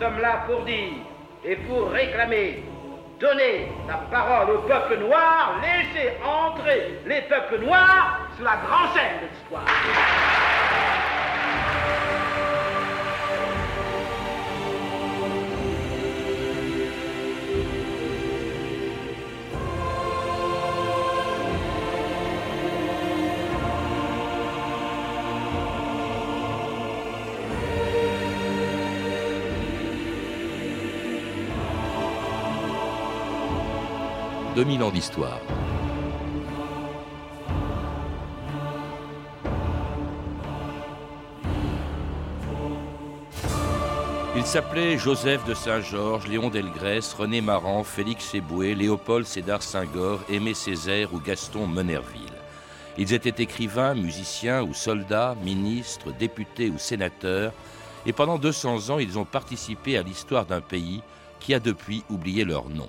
sommes là pour dire et pour réclamer donner la parole au peuple noir, laisser entrer les peuples noirs sur la grande scène de l'histoire. 2000 ans d'histoire. Il s'appelait Joseph de Saint-Georges, Léon Delgrès, René Maran, Félix Eboué, Léopold Sédar Senghor, Aimé Césaire ou Gaston Menerville. Ils étaient écrivains, musiciens ou soldats, ministres, députés ou sénateurs, et pendant 200 ans, ils ont participé à l'histoire d'un pays qui a depuis oublié leur nom.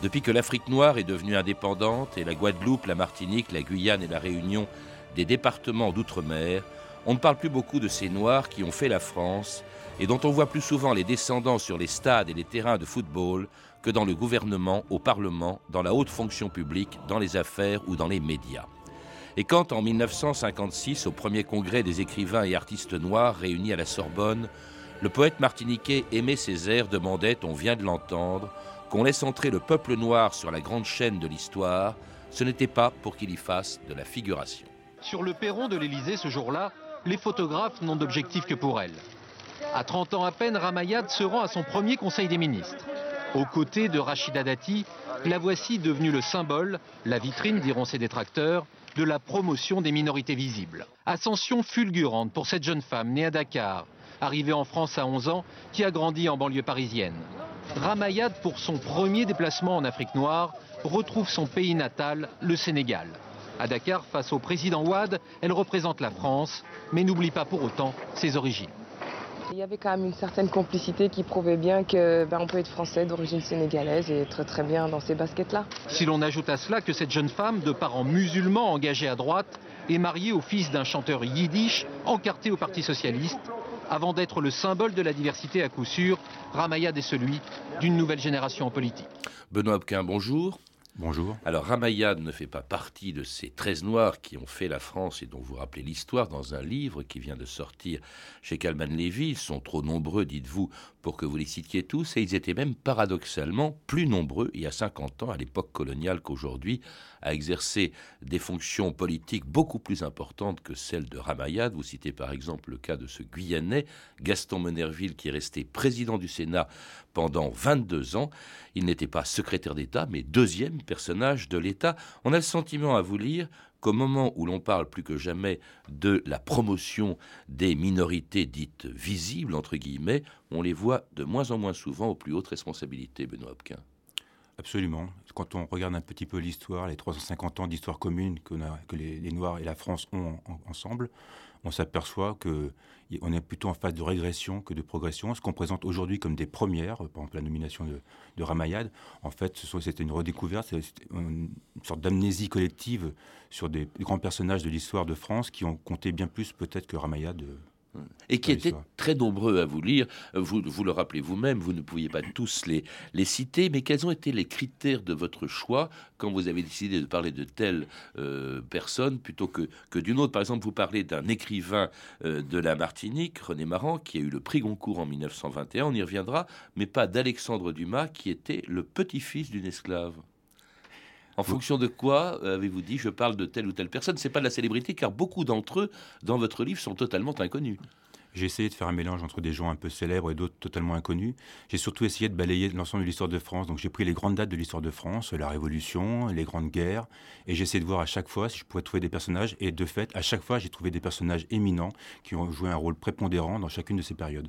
Depuis que l'Afrique noire est devenue indépendante et la Guadeloupe, la Martinique, la Guyane et la Réunion des départements d'outre-mer, on ne parle plus beaucoup de ces Noirs qui ont fait la France et dont on voit plus souvent les descendants sur les stades et les terrains de football que dans le gouvernement, au Parlement, dans la haute fonction publique, dans les affaires ou dans les médias. Et quand en 1956, au premier congrès des écrivains et artistes noirs réunis à la Sorbonne, le poète martiniquais Aimé Césaire demandait, on vient de l'entendre, qu'on laisse entrer le peuple noir sur la grande chaîne de l'histoire, ce n'était pas pour qu'il y fasse de la figuration. Sur le perron de l'Élysée ce jour-là, les photographes n'ont d'objectif que pour elle. À 30 ans à peine, Ramayad se rend à son premier conseil des ministres. Aux côtés de Rachida Dati, la voici devenue le symbole, la vitrine, diront ses détracteurs, de la promotion des minorités visibles. Ascension fulgurante pour cette jeune femme née à Dakar, arrivée en France à 11 ans, qui a grandi en banlieue parisienne. Ramayad, pour son premier déplacement en Afrique noire, retrouve son pays natal, le Sénégal. À Dakar, face au président Ouad, elle représente la France, mais n'oublie pas pour autant ses origines. Il y avait quand même une certaine complicité qui prouvait bien qu'on ben, peut être français d'origine sénégalaise et être très bien dans ces baskets-là. Si l'on ajoute à cela que cette jeune femme, de parents musulmans engagés à droite, est mariée au fils d'un chanteur yiddish encarté au Parti socialiste, avant d'être le symbole de la diversité à coup sûr, Ramayad est celui d'une nouvelle génération en politique. Benoît Hopquin, bonjour. Bonjour. Alors Ramayad ne fait pas partie de ces 13 noirs qui ont fait la France et dont vous rappelez l'histoire dans un livre qui vient de sortir chez Calman Lévy. Ils sont trop nombreux, dites-vous, pour que vous les citiez tous, et ils étaient même paradoxalement plus nombreux il y a 50 ans, à l'époque coloniale qu'aujourd'hui, à exercer des fonctions politiques beaucoup plus importantes que celles de Ramayad. Vous citez par exemple le cas de ce Guyanais, Gaston Menerville, qui est resté président du Sénat pendant 22 ans. Il n'était pas secrétaire d'État, mais deuxième personnage de l'État. On a le sentiment à vous lire qu'au moment où l'on parle plus que jamais de la promotion des minorités dites visibles, entre guillemets, on les voit de moins en moins souvent aux plus hautes responsabilités, Benoît Hopquin. Absolument. Quand on regarde un petit peu l'histoire, les 350 ans d'histoire commune que, que les, Noirs et la France ont ensemble, on s'aperçoit que on est plutôt en phase de régression que de progression. Ce qu'on présente aujourd'hui comme des premières, par exemple la nomination de, de Ramayad, en fait, c'était une redécouverte, une sorte d'amnésie collective sur des grands personnages de l'histoire de France qui ont compté bien plus peut-être que Ramayad euh, et qui étaient très nombreux à vous lire. Vous, vous le rappelez vous-même, vous ne pouviez pas tous les, les citer, mais quels ont été les critères de votre choix quand vous avez décidé de parler de telle euh, personne plutôt que, que d'une autre? Par exemple, vous parlez d'un écrivain euh, de la Martinique, René Maran, qui a eu le prix Goncourt en 1921, on y reviendra, mais pas d'Alexandre Dumas, qui était le petit-fils d'une esclave. En fonction de quoi euh, avez-vous dit je parle de telle ou telle personne? C'est pas de la célébrité, car beaucoup d'entre eux, dans votre livre, sont totalement inconnus. J'ai essayé de faire un mélange entre des gens un peu célèbres et d'autres totalement inconnus. J'ai surtout essayé de balayer l'ensemble de l'histoire de France. Donc j'ai pris les grandes dates de l'histoire de France, la Révolution, les grandes guerres, et j'ai essayé de voir à chaque fois si je pouvais trouver des personnages. Et de fait, à chaque fois, j'ai trouvé des personnages éminents qui ont joué un rôle prépondérant dans chacune de ces périodes.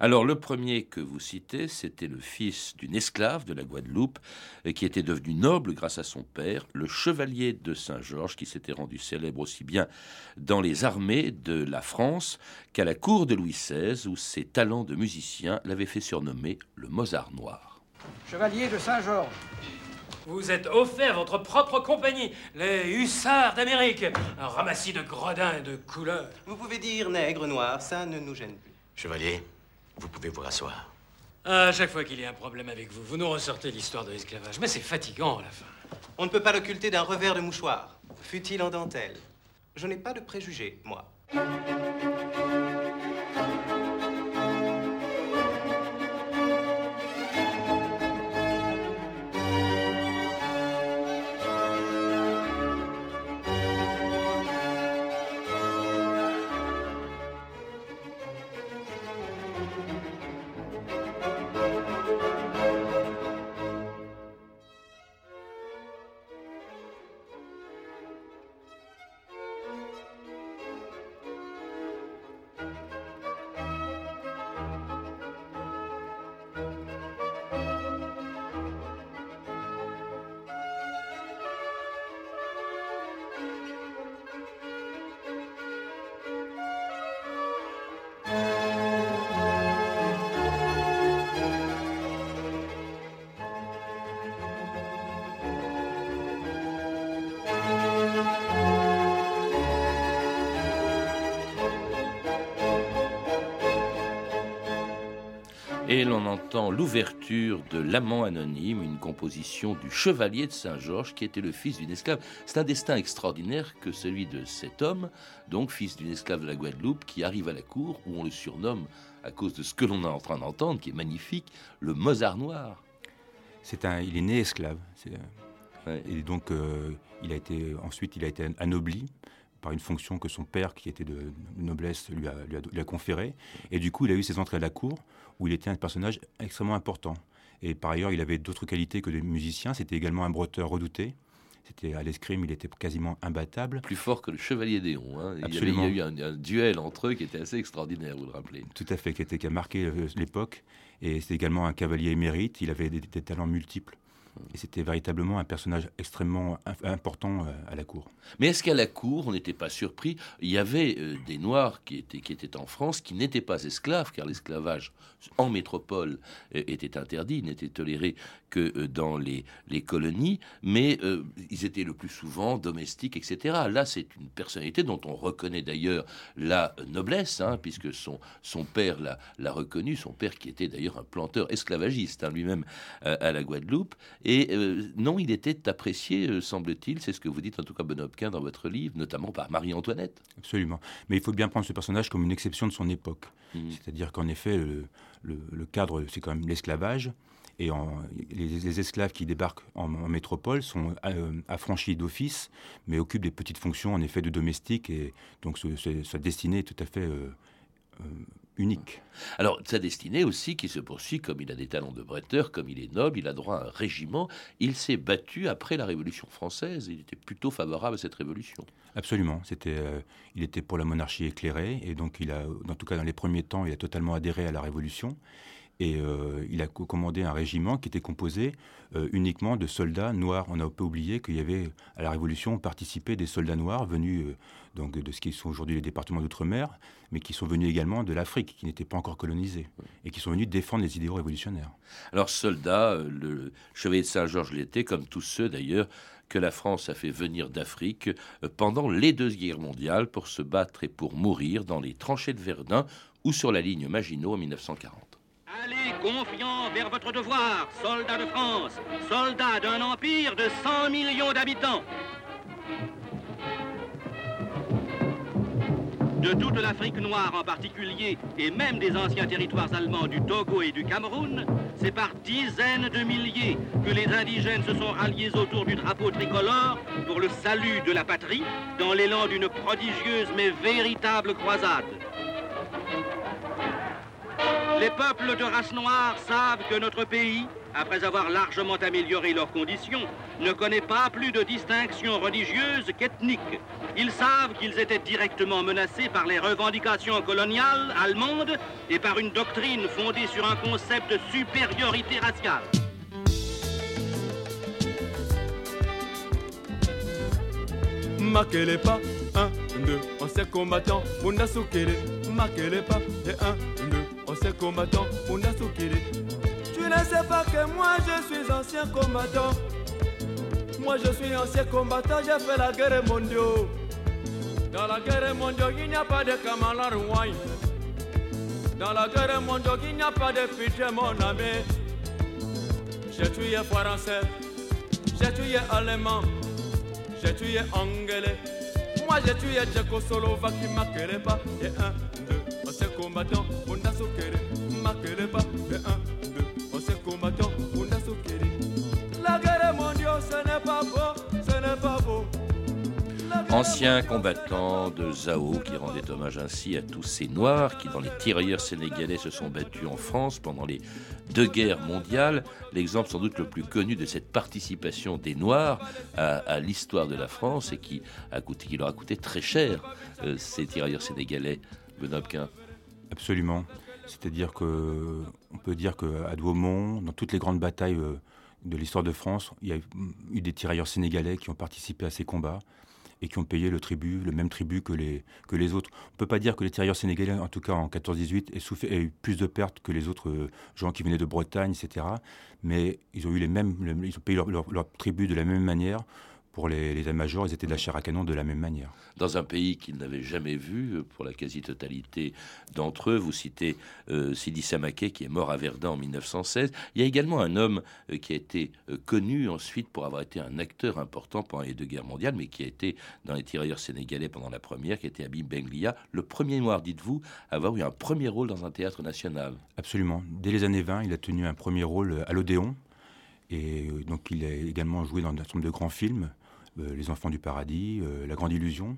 Alors le premier que vous citez, c'était le fils d'une esclave de la Guadeloupe, qui était devenu noble grâce à son père, le chevalier de Saint-Georges, qui s'était rendu célèbre aussi bien dans les armées de la France qu'à la cour de Louis XVI, où ses talents de musicien l'avaient fait surnommer le Mozart noir. Chevalier de Saint-Georges. Vous êtes offert votre propre compagnie, les hussards d'Amérique, un ramassis de gredins et de couleurs. Vous pouvez dire nègre noir, ça ne nous gêne plus. Chevalier, vous pouvez vous rasseoir. À chaque fois qu'il y a un problème avec vous, vous nous ressortez l'histoire de l'esclavage. Mais c'est fatigant à la fin. On ne peut pas l'occulter d'un revers de mouchoir, fut-il en dentelle. Je n'ai pas de préjugés, moi. Entend l'ouverture de L'amant anonyme, une composition du chevalier de Saint-Georges qui était le fils d'une esclave. C'est un destin extraordinaire que celui de cet homme, donc fils d'une esclave de la Guadeloupe, qui arrive à la cour où on le surnomme, à cause de ce que l'on est en train d'entendre, qui est magnifique, le Mozart noir. C'est un, il est né esclave. Et donc, euh, il a été, ensuite, il a été anobli par une fonction que son père, qui était de noblesse, lui a, lui a, lui a conférée. Et du coup, il a eu ses entrées à la cour où il était un personnage extrêmement important. Et par ailleurs, il avait d'autres qualités que des musiciens. C'était également un bretteur redouté. C'était à l'escrime, il était quasiment imbattable. Plus fort que le Chevalier d'Éon. Hein. Absolument. Il y a eu un, un, duel entre eux qui était assez extraordinaire, vous le rappelez. Tout à fait, qui, était, qui a marqué euh, l'époque. Et c'est également un cavalier émérite. Il avait des, des talents multiples. C'était véritablement un personnage extrêmement important euh, à la cour. Mais est-ce qu'à la cour, on n'était pas surpris Il y avait euh, des Noirs qui étaient, qui étaient en France qui n'étaient pas esclaves, car l'esclavage en métropole euh, était interdit, n'était toléré que dans les, les colonies, mais ils étaient le plus souvent domestiques, etc. Là, c'est une personnalité dont on reconnaît d'ailleurs la noblesse, hein, puisque son, son père l'a reconnu, son père qui était d'ailleurs un planteur esclavagiste hein, lui-même à la Guadeloupe. Et euh, non, il était apprécié, euh, semble-t-il, c'est ce que vous dites en tout cas, Bonopquin, dans votre livre, notamment par Marie-Antoinette. Absolument. Mais il faut bien prendre ce personnage comme une exception de son époque. Mmh. C'est-à-dire qu'en effet, le, le, le cadre, c'est quand même l'esclavage. Et en, les, les, esclaves qui débarquent en, en métropole sont euh, affranchis d'office, mais occupent des petites fonctions en effet de domestique. Et donc ce, ce, sa destinée est tout à fait unique. Alors, sa destinée aussi qui se poursuit, comme il a des talents de bretteur, comme il est noble, il a droit à un régiment. Il s'est battu après la Révolution française. Il était plutôt favorable à cette révolution. Absolument. C'était, euh, il était pour la monarchie éclairée, et donc il a, en tout cas dans les premiers temps, il a totalement adhéré à la Révolution. Et euh, il a commandé un régiment qui était composé euh, uniquement de soldats noirs. On n'a pas oublié qu'il y avait à la Révolution participé des soldats noirs venus euh, donc de ce qui sont aujourd'hui les départements d'outre-mer, mais qui sont venus également de l'Afrique, qui n'était pas encore colonisée, et qui sont venus défendre les idéaux révolutionnaires. Alors soldat, le chevalier de Saint-Georges l'était, comme tous ceux d'ailleurs que la France a fait venir d'Afrique pendant les deux guerres mondiales pour se battre et pour mourir dans les tranchées de Verdun ou sur la ligne Maginot en 1940. Allez confiant vers votre devoir, soldats de France, soldats d'un empire de 100 millions d'habitants. De toute l'Afrique noire en particulier, et même des anciens territoires allemands du Togo et du Cameroun, c'est par dizaines de milliers que les indigènes se sont ralliés autour du drapeau tricolore pour le salut de la patrie, dans l'élan d'une prodigieuse mais véritable croisade. Les peuples de race noire savent que notre pays, après avoir largement amélioré leurs conditions, ne connaît pas plus de distinction religieuse qu'ethnique. Ils savent qu'ils étaient directement menacés par les revendications coloniales allemandes et par une doctrine fondée sur un concept de supériorité raciale. Pas, un, deux, anciens combattants, pas, et un, deux, ancien combattant, Mundasukele. Tu ne sais pas que moi je suis ancien combattant. Moi je suis ancien combattant, j'ai fait la guerre mondiale. Dans la guerre mondiale, il n'y a pas de camarades wine. Dans la guerre mondiale, il n'y a pas de pitié, mon ami. J'ai tué français, j'ai tué allemand, j'ai tué anglais. Moi j'ai tué tchécoslovaque, ne pas. S'est combattant, on a soukéré, ne pas. Et un, deux, on s'est combattant, on a soukéré. La guerre mondiale, ce n'est pas beau, ce n'est pas beau. Ancien combattant de Zao qui rendait hommage ainsi à tous ces Noirs qui, dans les tirailleurs sénégalais, se sont battus en France pendant les deux guerres mondiales. L'exemple sans doute le plus connu de cette participation des Noirs à, l'histoire de la France et qui, a coûté, qui leur a coûté très cher, euh, ces tirailleurs sénégalais. Benobquin. Absolument. C'est-à-dire que on peut dire qu'à Douaumont, dans toutes les grandes batailles euh, de l'histoire de France, il y a eu des tirailleurs sénégalais qui ont participé à ces combats et qui ont payé le tribut, le même tribut que les, que les autres. On ne peut pas dire que les tirailleurs sénégalais, en tout cas en 14-18, aient, aient, eu plus de pertes que les autres euh, gens qui venaient de Bretagne, etc. Mais ils ont eu les mêmes, ils ont payé leur, leur tribut de la même manière pour les, les majors, ils étaient de la chair à canon de la même manière. Dans un pays qu'ils n'avaient jamais vu, euh, pour la quasi-totalité d'entre eux, vous citez euh, Sidi Samaké, qui est mort à Verdun en 1916. Il y a également un homme euh, qui a été connu ensuite pour avoir été un acteur important pendant les deux guerres mondiales, mais qui a été dans les tirailleurs sénégalais pendant la première, qui était Abim Benglia, le premier noir, dites-vous, à avoir eu un premier rôle dans un théâtre national. Absolument. Dès les années 20, il a tenu un premier rôle à l'Odéon. Et donc il a également joué dans un certain nombre de grands films. Euh, les Enfants du Paradis, euh, La Grande Illusion.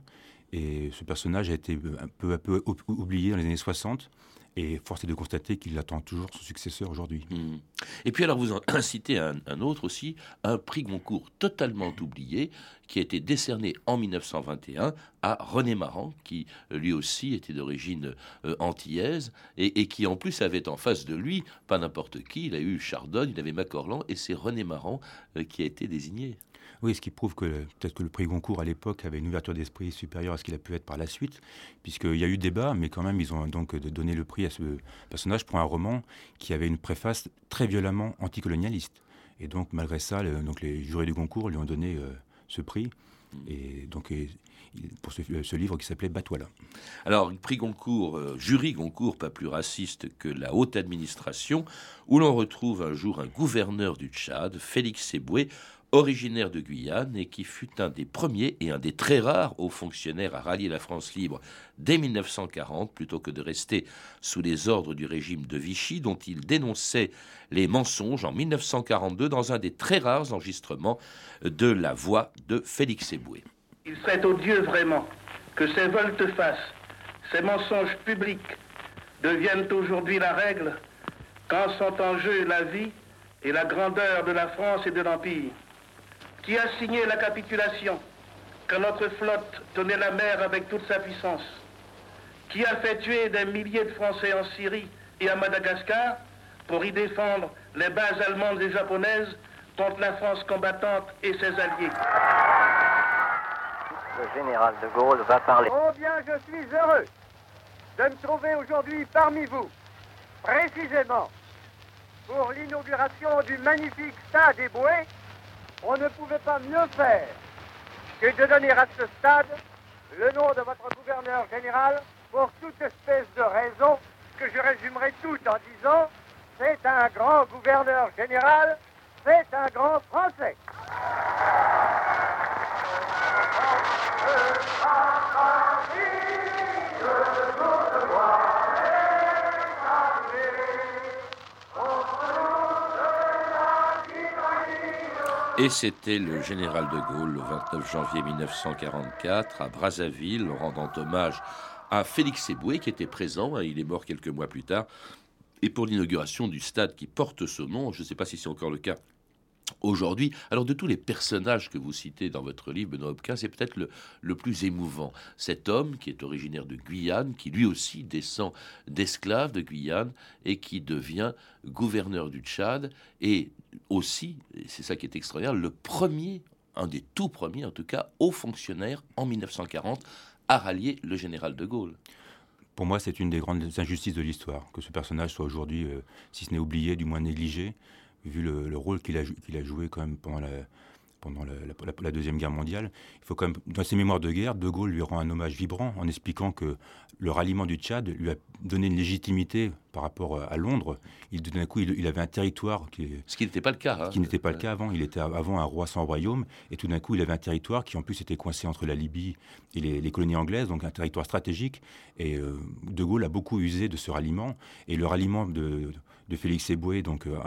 Et ce personnage a été peu à peu oublié dans les années 60. Et force est de constater qu'il attend toujours son successeur aujourd'hui. Hmm. Et puis alors vous en citez un, autre aussi, un prix Goncourt totalement oublié, qui a été décerné en 1921 à René Maran, qui lui aussi était d'origine euh, antillaise, et, qui en plus avait en face de lui, pas n'importe qui, il a eu Chardonne, il avait Macorlan, et c'est René Maran qui a été désigné. Oui, ce qui prouve que peut-être que le prix Goncourt à l'époque avait une ouverture d'esprit supérieure à ce qu'il a pu être par la suite, puisqu'il y a eu débat, mais quand même ils ont donc donné le prix à ce personnage pour un roman qui avait une préface très violemment anticolonialiste. Et donc malgré ça, donc les jurés du Goncourt lui ont donné euh, ce prix. Et donc pour ce, livre qui s'appelait Batouala. Alors, prix Goncourt, euh, jury Goncourt, pas plus raciste que la haute administration, où l'on retrouve un jour un gouverneur du Tchad, Félix Seboué, originaire de Guyane et qui fut un des premiers et un des très rares hauts fonctionnaires à rallier la France libre dès 1940 plutôt que de rester sous les ordres du régime de Vichy dont il dénonçait les mensonges en 1942 dans un des très rares enregistrements de la voix de Félix Eboué. Il serait odieux vraiment que ces volte-face, ces mensonges publics deviennent aujourd'hui la règle quand sont en jeu la vie et la grandeur de la France et de l'Empire qui a signé la capitulation quand notre flotte tenait la mer avec toute sa puissance, qui a fait tuer des milliers de Français en Syrie et à Madagascar pour y défendre les bases allemandes et japonaises contre la France combattante et ses alliés. Le général de Gaulle va parler. Oh bien, je suis heureux de me trouver aujourd'hui parmi vous, précisément pour l'inauguration du magnifique stade éboué on ne pouvait pas mieux faire que de donner à ce stade le nom de votre gouverneur général pour toute espèce de raison que je résumerai tout en disant c'est un grand gouverneur général, c'est un grand Français. Et c'était le général de Gaulle le 29 janvier 1944 à Brazzaville, rendant hommage à Félix Eboué qui était présent. Hein, il est mort quelques mois plus tard. Et pour l'inauguration du stade qui porte ce nom, je ne sais pas si c'est encore le cas aujourd'hui. Alors de tous les personnages que vous citez dans votre livre, Benoît Hopquin, c'est peut-être le, plus émouvant. Cet homme qui est originaire de Guyane, qui lui aussi descend d'esclaves de Guyane et qui devient gouverneur du Tchad et aussi, c'est ça qui est extraordinaire, le premier, un des tout premiers en tout cas, haut fonctionnaire en 1940 à rallier le général de Gaulle. Pour moi, c'est une des grandes injustices de l'histoire, que ce personnage soit aujourd'hui, euh, si ce n'est oublié, du moins négligé vu le, rôle qu'il a, qu'il a, joué quand même pendant la, pendant la, Deuxième Guerre mondiale. Il faut quand même, dans ses mémoires de guerre, De Gaulle lui rend un hommage vibrant en expliquant que le ralliement du Tchad lui a donné une légitimité par rapport à Londres. Il, d'un coup, il, avait un territoire qui... Ce qui n'était pas le cas. Ce qui hein. n'était pas le cas avant. Il était avant un roi sans royaume. Et tout d'un coup, il avait un territoire qui, en plus, était coincé entre la Libye et les, colonies anglaises, donc un territoire stratégique. Et euh, De Gaulle a beaucoup usé de ce ralliement. Et le ralliement de de Félix Eboué, donc euh,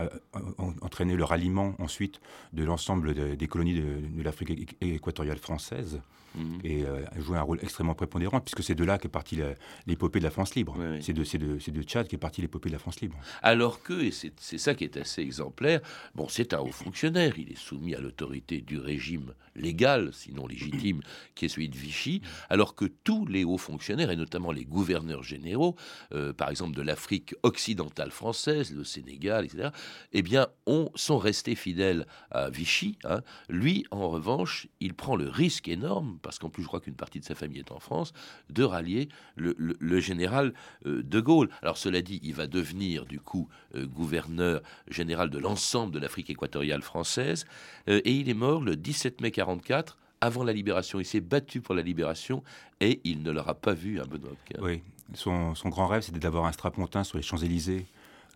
entraîner le ralliement ensuite de l'ensemble des colonies de, l'Afrique équatoriale française mhm. et euh, joué un rôle extrêmement prépondérant puisque c'est de là qu'est partie l'épopée de la France libre. C'est de, de, de, Tchad qu'est partie l'épopée de la France libre. Alors que, et c'est ça qui est assez exemplaire, bon, c'est un haut fonctionnaire, il est soumis à l'autorité du régime légal, sinon légitime, qui est celui de Vichy, alors que tous les hauts fonctionnaires, et notamment les gouverneurs généraux, euh, par exemple de l'Afrique occidentale française, le Sénégal, etc., eh bien, on, sont restés fidèles à Vichy. Hein. Lui, en revanche, il prend le risque énorme, parce qu'en plus, je crois qu'une partie de sa famille est en France, de rallier le, général euh, de Gaulle. Alors, cela dit, il va devenir, du coup, euh, gouverneur général de l'ensemble de l'Afrique équatoriale française, euh, et il est mort le 17 mai 44 avant la libération. Il s'est battu pour la libération et il ne l'aura pas vu, un hein, Benoît. Oui, son, son grand rêve, c'était d'avoir un strapontin sur les Champs-Élysées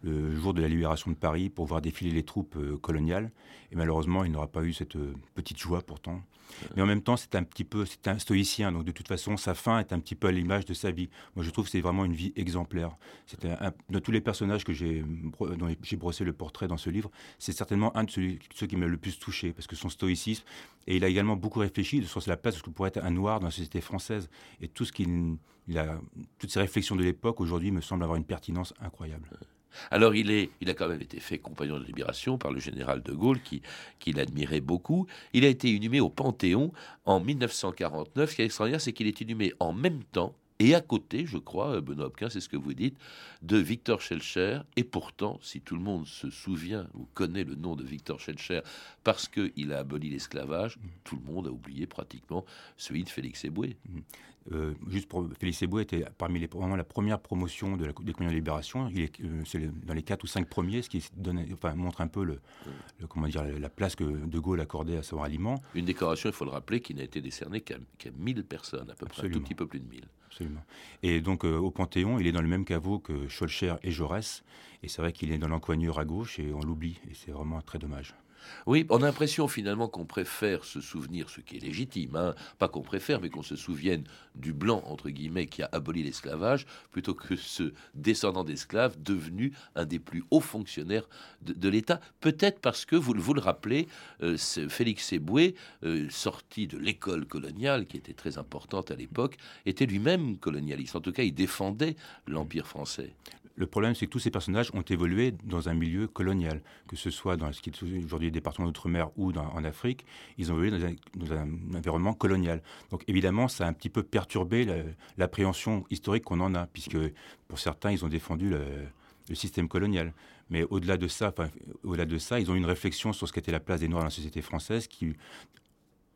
le jour de la libération de Paris pour voir défiler les troupes euh, coloniales. Et malheureusement, il n'aura pas eu cette euh, petite joie pourtant. Mais en même temps, c'est un petit peu, c'est un stoïcien. Donc de toute façon, sa fin est un petit peu à l'image de sa vie. Moi, je trouve que c'est vraiment une vie exemplaire. C'était de tous les personnages que j'ai, dont j'ai brossé le portrait dans ce livre, c'est certainement un de ceux, qui m'a le plus touché parce que son stoïcisme. Et il a également beaucoup réfléchi sur la place de ce que pourrait être un noir dans la société française. Et tout ce qu'il, a, toutes ces réflexions de l'époque aujourd'hui me semblent avoir une pertinence incroyable. Alors il, est, il a quand même été fait compagnon de libération par le général de Gaulle qui, qui l'admirait beaucoup. Il a été inhumé au Panthéon en 1949. Ce qui est extraordinaire, c'est qu'il est inhumé en même temps et à côté, je crois, euh, Benoît Hopquin, c'est ce que vous dites, de Victor Schellcher. Et pourtant, si tout le monde se souvient ou connaît le nom de Victor Schellcher parce qu'il a aboli l'esclavage, tout le monde a oublié pratiquement celui de Félix Eboué. Euh, juste pour Félix Eboué était parmi les vraiment la première promotion de la des de libération. Il est, euh, dans les quatre ou cinq premiers, ce qui donne, enfin, montre un peu le, comment dire la place que De Gaulle accordait à son ralliement. Une décoration, il faut le rappeler, qui n'a été décernée qu'à 1000 personnes, à peu près, un tout petit peu plus de 1000. Absolument. Et donc euh, au Panthéon, il est dans le même caveau que Scholcher et Jaurès. Et c'est vrai qu'il est dans l'encoignure à gauche et on l'oublie. Et c'est vraiment très dommage. Oui, on a l'impression finalement qu'on préfère se souvenir, ce qui est légitime, hein. pas qu'on préfère, mais qu'on se souvienne du blanc, entre guillemets, qui a aboli l'esclavage, plutôt que ce descendant d'esclaves devenu un des plus hauts fonctionnaires de, l'État. Peut-être parce que, vous, le rappelez, euh, Félix Eboué, euh, sorti de l'école coloniale, qui était très importante à l'époque, était lui-même colonialiste. En tout cas, il défendait l'Empire français. Le problème, c'est que tous ces personnages ont évolué dans un milieu colonial, que ce soit dans ce qui est aujourd'hui le département d'outre-mer ou en Afrique, ils ont évolué dans un, environnement colonial. Donc évidemment, ça a un petit peu perturbé l'appréhension historique qu'on en a, puisque pour certains, ils ont défendu le, système colonial. Mais au-delà de ça, au-delà de ça, ils ont une réflexion sur ce qu'était la place des Noirs dans la société française qui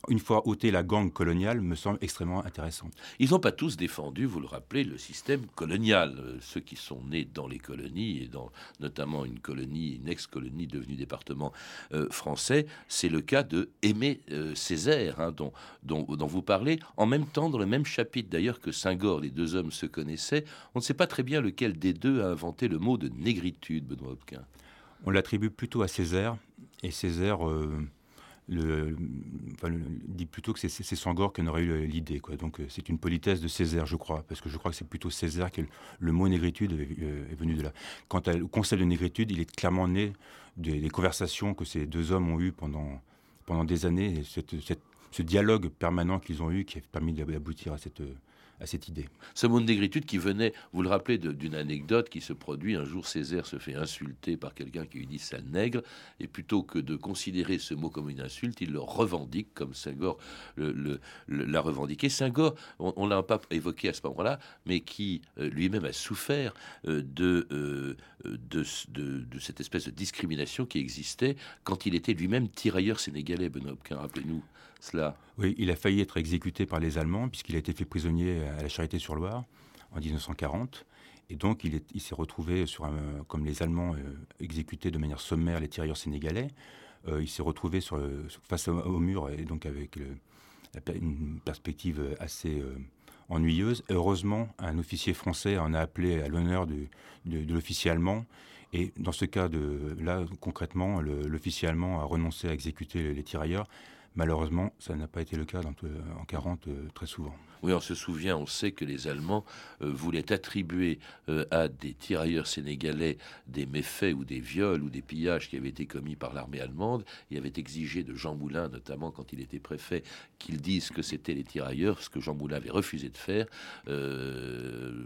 une fois ôté la gangue coloniale, me semble extrêmement intéressant. Ils n'ont pas tous défendu, vous le rappelez, le système colonial. Euh, ceux qui sont nés dans les colonies, et dans notamment une colonie, une ex-colonie devenue département euh, français, c'est le cas de Aimé euh, Césaire, hein, dont, dont, vous parlez, en même temps, dans le même chapitre d'ailleurs que Saint-Gor, les deux hommes se connaissaient. On ne sait pas très bien lequel des deux a inventé le mot de négritude, Benoît Hopquin. On l'attribue plutôt à Césaire, et Césaire le, dit plutôt que c'est Sangor qui en aurait eu l'idée. Quoi. Donc euh, c'est une politesse de Césaire, je crois, parce que je crois que c'est plutôt Césaire que le, mot négritude euh, est, venu de là. Quant au concept de négritude, il est clairement né des, conversations que ces deux hommes ont eues pendant, pendant des années, ce dialogue permanent qu'ils ont eu qui a permis d'aboutir à cette à cette idée. Ce mot de qui venait, vous le rappelez, d'une anecdote qui se produit. Un jour, Césaire se fait insulter par quelqu'un qui lui dit sale nègre, et plutôt que de considérer ce mot comme une insulte, il le revendique comme Senghor l'a revendiqué. Senghor, on, ne l'a pas évoqué à ce moment-là, mais qui euh, lui-même a souffert euh, euh, de, de, cette espèce de discrimination qui existait quand il était lui-même tirailleur sénégalais, Benoît rappelez-nous Oui, il a failli être exécuté par les Allemands puisqu'il a été fait prisonnier à la Charité-sur-Loire en 1940. Et donc, il, s'est retrouvé, sur comme les Allemands euh, exécutaient de manière sommaire les tirailleurs sénégalais. il s'est retrouvé face au, mur et donc avec une perspective assez ennuyeuse. Heureusement, un officier français en a appelé à l'honneur de, l'officier allemand. Et dans ce cas de là, concrètement, l'officier allemand a renoncé à exécuter les tirailleurs. Malheureusement, ça n'a pas été le cas dans, en 40 euh, très souvent. Oui, on se souvient, on sait que les Allemands euh, voulaient attribuer euh, à des tirailleurs sénégalais des méfaits ou des viols ou des pillages qui avaient été commis par l'armée allemande et avaient exigé de Jean Moulin, notamment quand il était préfet, qu'il dise que c'était les tirailleurs, ce que Jean Moulin avait refusé de faire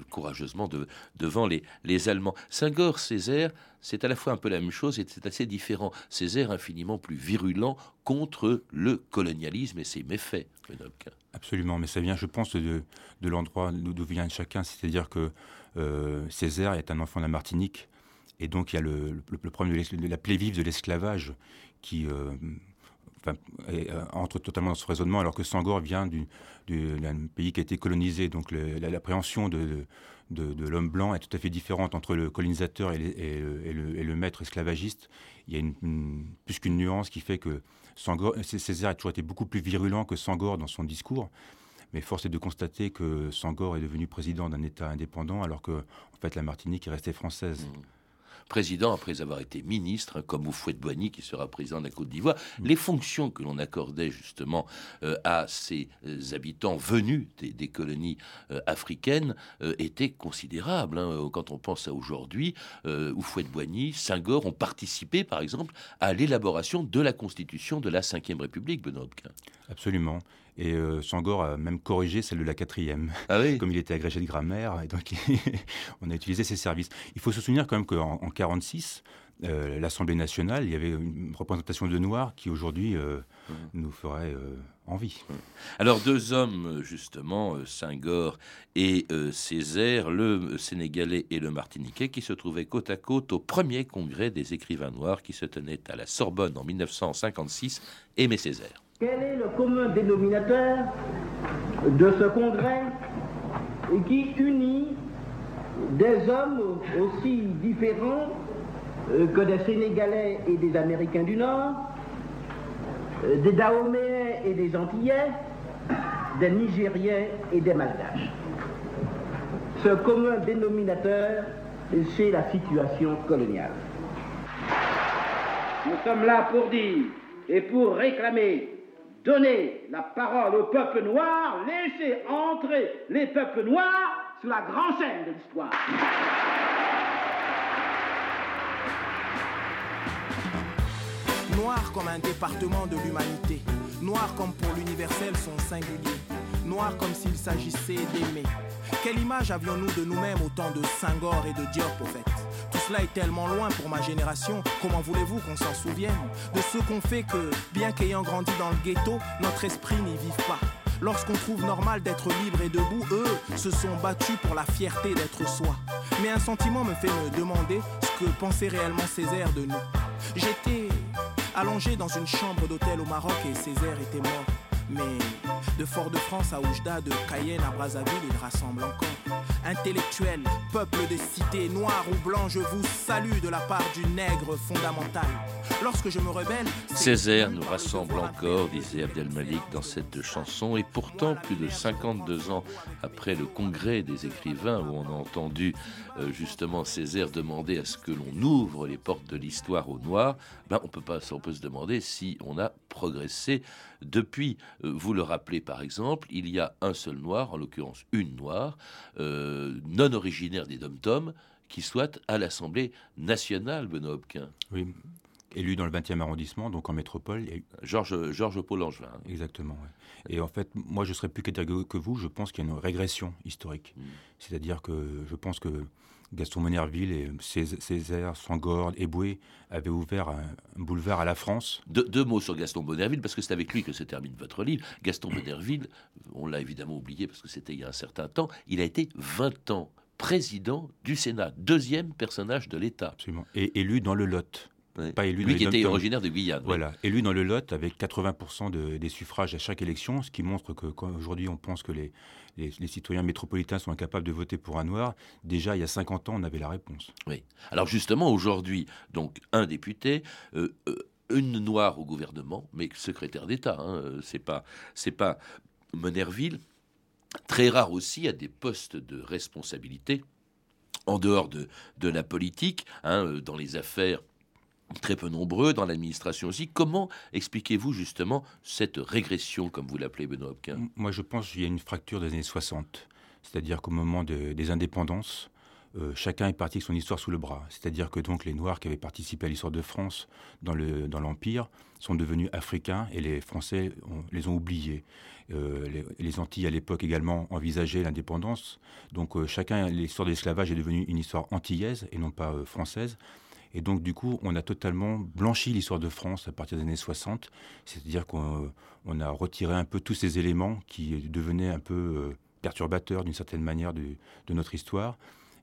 courageusement devant les, les Allemands. Saint-Gor, Césaire, c'est à la fois un peu la même chose et c'est assez différent. Césaire infiniment plus virulent contre le colonialisme et ses méfaits. Absolument, mais ça vient, je pense, de, l'endroit d'où vient chacun. C'est-à-dire que euh, Césaire est un enfant de la Martinique, et donc il y a le, problème de, la plaie vive de l'esclavage qui euh, euh, entre totalement dans ce raisonnement, alors que Sangor vient d'un pays qui a été colonisé. Donc l'appréhension de, de, l'homme blanc est tout à fait différente entre le colonisateur et, le, maître esclavagiste. Il y a plus qu'une nuance qui fait que Sangor, Césaire a toujours été beaucoup plus virulent que Sangor dans son discours. Mais force est de constater que Sangor est devenu président d'un État indépendant alors que en la Martinique est restée française. Mmh président après avoir été ministre, hein, comme Houphouët-Boigny qui sera président de la Côte d'Ivoire. Mm. Les fonctions que l'on accordait justement euh, à ces euh, habitants venus des, colonies euh, africaines étaient considérables. Hein. Quand on pense à aujourd'hui, Houphouët-Boigny, Senghor ont participé par exemple à l'élaboration de la constitution de la Ve République, Benoît Absolument. Et euh, Sangor a même corrigé celle de la quatrième, ah comme il était agrégé de grammaire, et donc on a utilisé ses services. Il faut se souvenir quand même qu'en 1946, euh, l'Assemblée nationale, il y avait une représentation de Noirs qui aujourd'hui euh, mmh. nous ferait envie. Mmh. Alors deux hommes, justement, Senghor et Césaire, le Sénégalais et le Martiniquais, qui se trouvaient côte à côte au premier congrès des écrivains noirs qui se tenait à la Sorbonne en 1956, Aimé Césaire. Quel est le commun dénominateur de ce congrès qui unit des hommes aussi différents euh, que des Sénégalais et des Américains du Nord, euh, des Dahoméens et des Antillais, des Nigériens et des Malgaches? Ce commun dénominateur, c'est la situation coloniale. Nous sommes là pour dire et pour réclamer Donnez la parole au peuple noir, laissez entrer les peuples noirs sur la grande scène de l'histoire. Noir comme un département de l'humanité, noir comme pour l'universel son singulier, noir comme s'il s'agissait d'aimer. Quelle image avions-nous de nous-mêmes au temps de Senghor et de Diop au fait? Tout cela est tellement loin pour ma génération. Comment voulez-vous qu'on s'en souvienne? De ce qu'on fait que, bien qu'ayant grandi dans le ghetto, notre esprit n'y vive pas. Lorsqu'on trouve normal d'être libre et debout, eux se sont battus pour la fierté d'être soi. Mais un sentiment me fait me demander ce que pensait réellement Césaire de nous. J'étais allongé dans une chambre d'hôtel au Maroc et Césaire était mort. Mais de Fort-de-France à Oujda, de Cayenne à Brazzaville, il rassemble encore. Intellectuels, peuple des cités, noirs ou blancs, je vous salue de la part du nègre fondamental. Lorsque je me rebelle. Césaire nous rassemble encore, disait Abdelmalik dans cette chanson, et pourtant, plus de 52 ans après le congrès des écrivains, où on a entendu euh, justement Césaire demander à ce que l'on ouvre les portes de l'histoire aux Noirs, ben on peut pas, on peut se demander si on a progressé depuis. Euh, vous le rappelez par exemple, il y a un seul Noir, en l'occurrence une Noire, euh, non originaire des Dom-Tom, qui soit à l'Assemblée nationale, Benoît Hopquin. Oui, élu dans le 20e arrondissement, donc en métropole. Georges Georges Paul Angevin. Exactement. Et en fait, moi, je serais plus catégorique que vous. Je pense qu'il y a une régression historique. Hmm. C'est-à-dire que je pense que Gaston Monerville et Césaire, Sangor, Eboué avaient ouvert un, boulevard à la France. deux mots sur Gaston Monerville, parce que c'est avec lui que se termine votre livre. Gaston Monerville, on l'a évidemment oublié parce que c'était il y a un certain temps, il a été 20 ans président du Sénat, deuxième personnage de l'État. Absolument. Et élu dans le Lot. Pas élu Lui qui était originaire de Guyane. Voilà, élu dans le Lot avec 80% des suffrages à chaque élection, ce qui montre que aujourd'hui on pense que les, les, citoyens métropolitains sont incapables de voter pour un noir, déjà il y a 50 ans on avait la réponse. Oui. Alors justement aujourd'hui, donc un député, euh, euh, une noire au gouvernement, mais secrétaire d'État. Hein, c'est pas, c'est pas Monerville. Très rare aussi à des postes de responsabilité en dehors de, de la politique, hein, dans les affaires très peu nombreux dans l'administration aussi. Comment expliquez-vous justement cette régression, comme vous l'appelez, Benoît Hopquin Moi, je pense qu'il y a une fracture des années 60. C'est-à-dire qu'au moment des indépendances, euh, chacun est parti avec son histoire sous le bras. C'est-à-dire que donc les Noirs qui avaient participé à l'histoire de France dans l'Empire sont devenus africains et les Français les ont oubliés. Euh, les, Antilles à l'époque également envisageaient l'indépendance. Donc euh, chacun, l'histoire de l'esclavage est devenue une histoire antillaise et non pas française. Et donc, du coup, on a totalement blanchi l'histoire de France à partir des années 60. C'est-à-dire qu'on a retiré un peu tous ces éléments qui devenaient un peu perturbateurs d'une certaine manière de, notre histoire.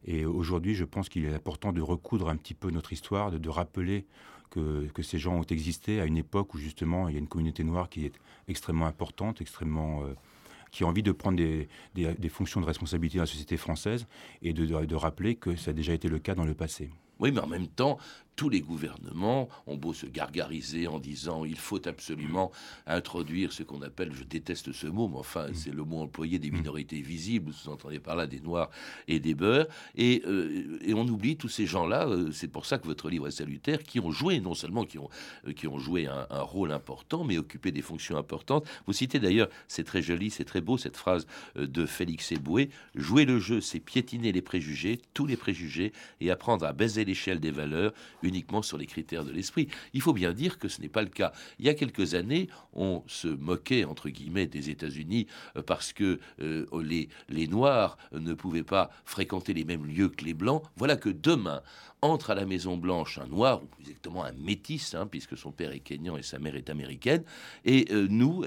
Et aujourd'hui, je pense qu'il est important de recoudre un petit peu notre histoire, de, rappeler que, ces gens ont existé à une époque où justement il y a une communauté noire qui est extrêmement importante, extrêmement... Euh, qui a envie de prendre des, fonctions de responsabilité dans la société française et de rappeler que ça a déjà été le cas dans le passé. Oui, mais en même temps, tous les gouvernements ont beau se gargariser en disant il faut absolument introduire ce qu'on appelle, je déteste ce mot, mais enfin mm. c'est le mot employé des mm. minorités visibles, vous entendez par là des noirs et des beurs, et, euh, et on oublie tous ces gens-là, euh, c'est pour ça que votre livre est salutaire, qui ont joué, non seulement qui ont, euh, qui ont joué un, un, rôle important, mais occupé des fonctions importantes. Vous citez d'ailleurs, c'est très joli, c'est très beau cette phrase de Félix Eboué, jouer le jeu, c'est piétiner les préjugés, tous les préjugés, et apprendre à baiser l'échelle des valeurs uniquement sur les critères de l'esprit. Il faut bien dire que ce n'est pas le cas. Il y a quelques années, on se moquait, entre guillemets, des États-Unis euh, parce que euh, les, les Noirs ne pouvaient pas fréquenter les mêmes lieux que les Blancs. Voilà que demain, entre à la Maison Blanche un noir, ou plus exactement un métis, hein, puisque son père est kényan et sa mère est américaine. Et euh, nous,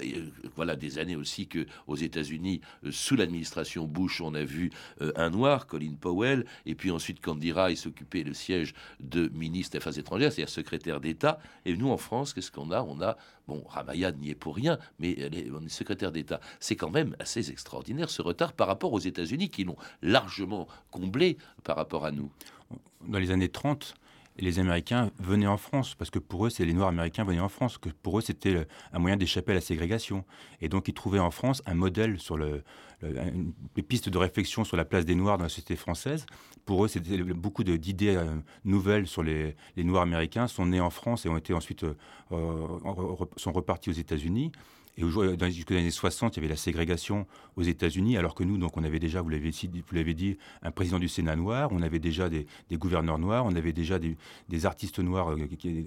voilà des années aussi que aux États-Unis, sous l'administration Bush, on a vu un noir, Colin Powell, et puis ensuite Candy Rice s'occupait le siège de ministre des Affaires étrangères, c'est-à-dire secrétaire d'État. Et nous, en France, qu'est-ce qu'on a? On a, bon, Ramayad n'y est pour rien, mais elle est, on est secrétaire d'État. C'est quand même assez extraordinaire ce retard par rapport aux États-Unis qui l'ont largement comblé par rapport à nous. Dans les années 30, les Américains venaient en France, parce que pour eux, c'est les Noirs américains venaient en France, que pour eux, c'était un moyen d'échapper à la ségrégation. Et donc, ils trouvaient en France un modèle sur le, une, pistes de réflexion sur la place des Noirs dans la société française. Pour eux, c'était beaucoup d'idées euh, nouvelles sur les, Noirs américains sont nées en France et ont été ensuite euh, sont repartis aux États-Unis. Et les années 60, il y avait la ségrégation aux États-Unis, alors que nous, donc, on avait déjà, vous l'avez dit, un président du Sénat noir, on avait déjà des, gouverneurs noirs, on avait déjà des, artistes noirs, euh,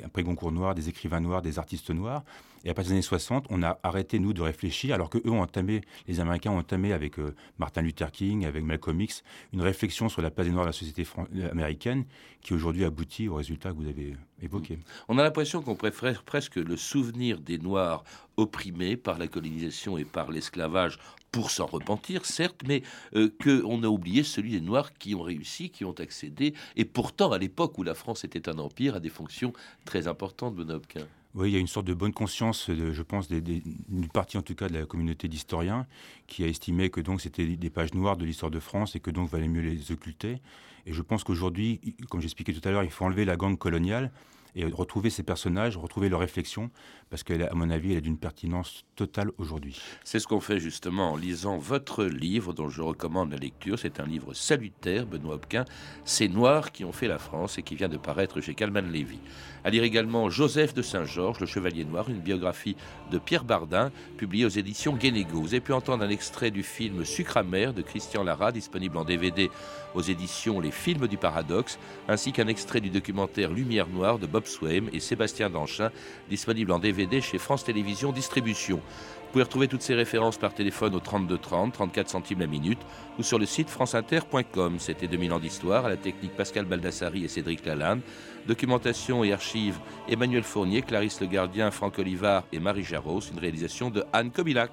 un pré Goncourt noir, des écrivains noirs, des artistes noirs. Et à partir des années 60, on a arrêté, nous, de réfléchir, alors que eux ont entamé, les Américains ont entamé avec euh, Martin Luther King, avec Malcolm X, une réflexion sur la place des Noirs dans la société euh, américaine, qui aujourd'hui aboutit au résultat que vous avez évoqué. On a l'impression qu'on préfère presque le souvenir des Noirs opprimés par la colonisation et par l'esclavage pour s'en repentir, certes, mais euh, qu'on a oublié celui des Noirs qui ont réussi, qui ont accédé, et pourtant à l'époque où la France était un empire, à des fonctions très importantes, Benoît Hopquin. Oui, il y a une sorte de bonne conscience, de, je pense, d'une partie en tout cas de la communauté d'historiens qui a estimé que donc c'était des pages noires de l'histoire de France et que donc valait mieux les occulter. Et je pense qu'aujourd'hui, comme j'expliquais tout à l'heure, il faut enlever la gangue coloniale et retrouver ces personnages, retrouver leur réflexion, parce qu'à mon avis, elle est d'une pertinence totale aujourd'hui. C'est ce qu'on fait justement en lisant votre livre, dont je recommande la lecture. C'est un livre salutaire, Benoît Hopquin, Ces Noirs qui ont fait la France et qui vient de paraître chez Calman Lévy. À lire également Joseph de Saint-Georges, Le Chevalier Noir, une biographie de Pierre Bardin, publiée aux éditions Guénégo. Vous avez pu entendre un extrait du film Sucre amer de Christian Lara, disponible en DVD aux éditions Les Films du Paradoxe, ainsi qu'un extrait du documentaire Lumière Noire de Bob Swaim et Sébastien Danchin, disponible en DVD chez France Télévisions Distribution. Vous pouvez retrouver toutes ces références par téléphone au 32 30, 34 centimes la minute, ou sur le site franceinter.com. C'était 2000 ans d'histoire, à la technique Pascal Baldassari et Cédric Lalanne. Documentation et archives Emmanuel Fournier, Clarisse Le Gardien, Franck Olivard et Marie Jarros. Une réalisation de Anne Kobilac.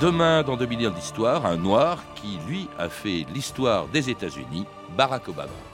Demain, dans 2000 ans d'histoire, un noir qui, lui, a fait l'histoire des États-Unis, Barack Obama.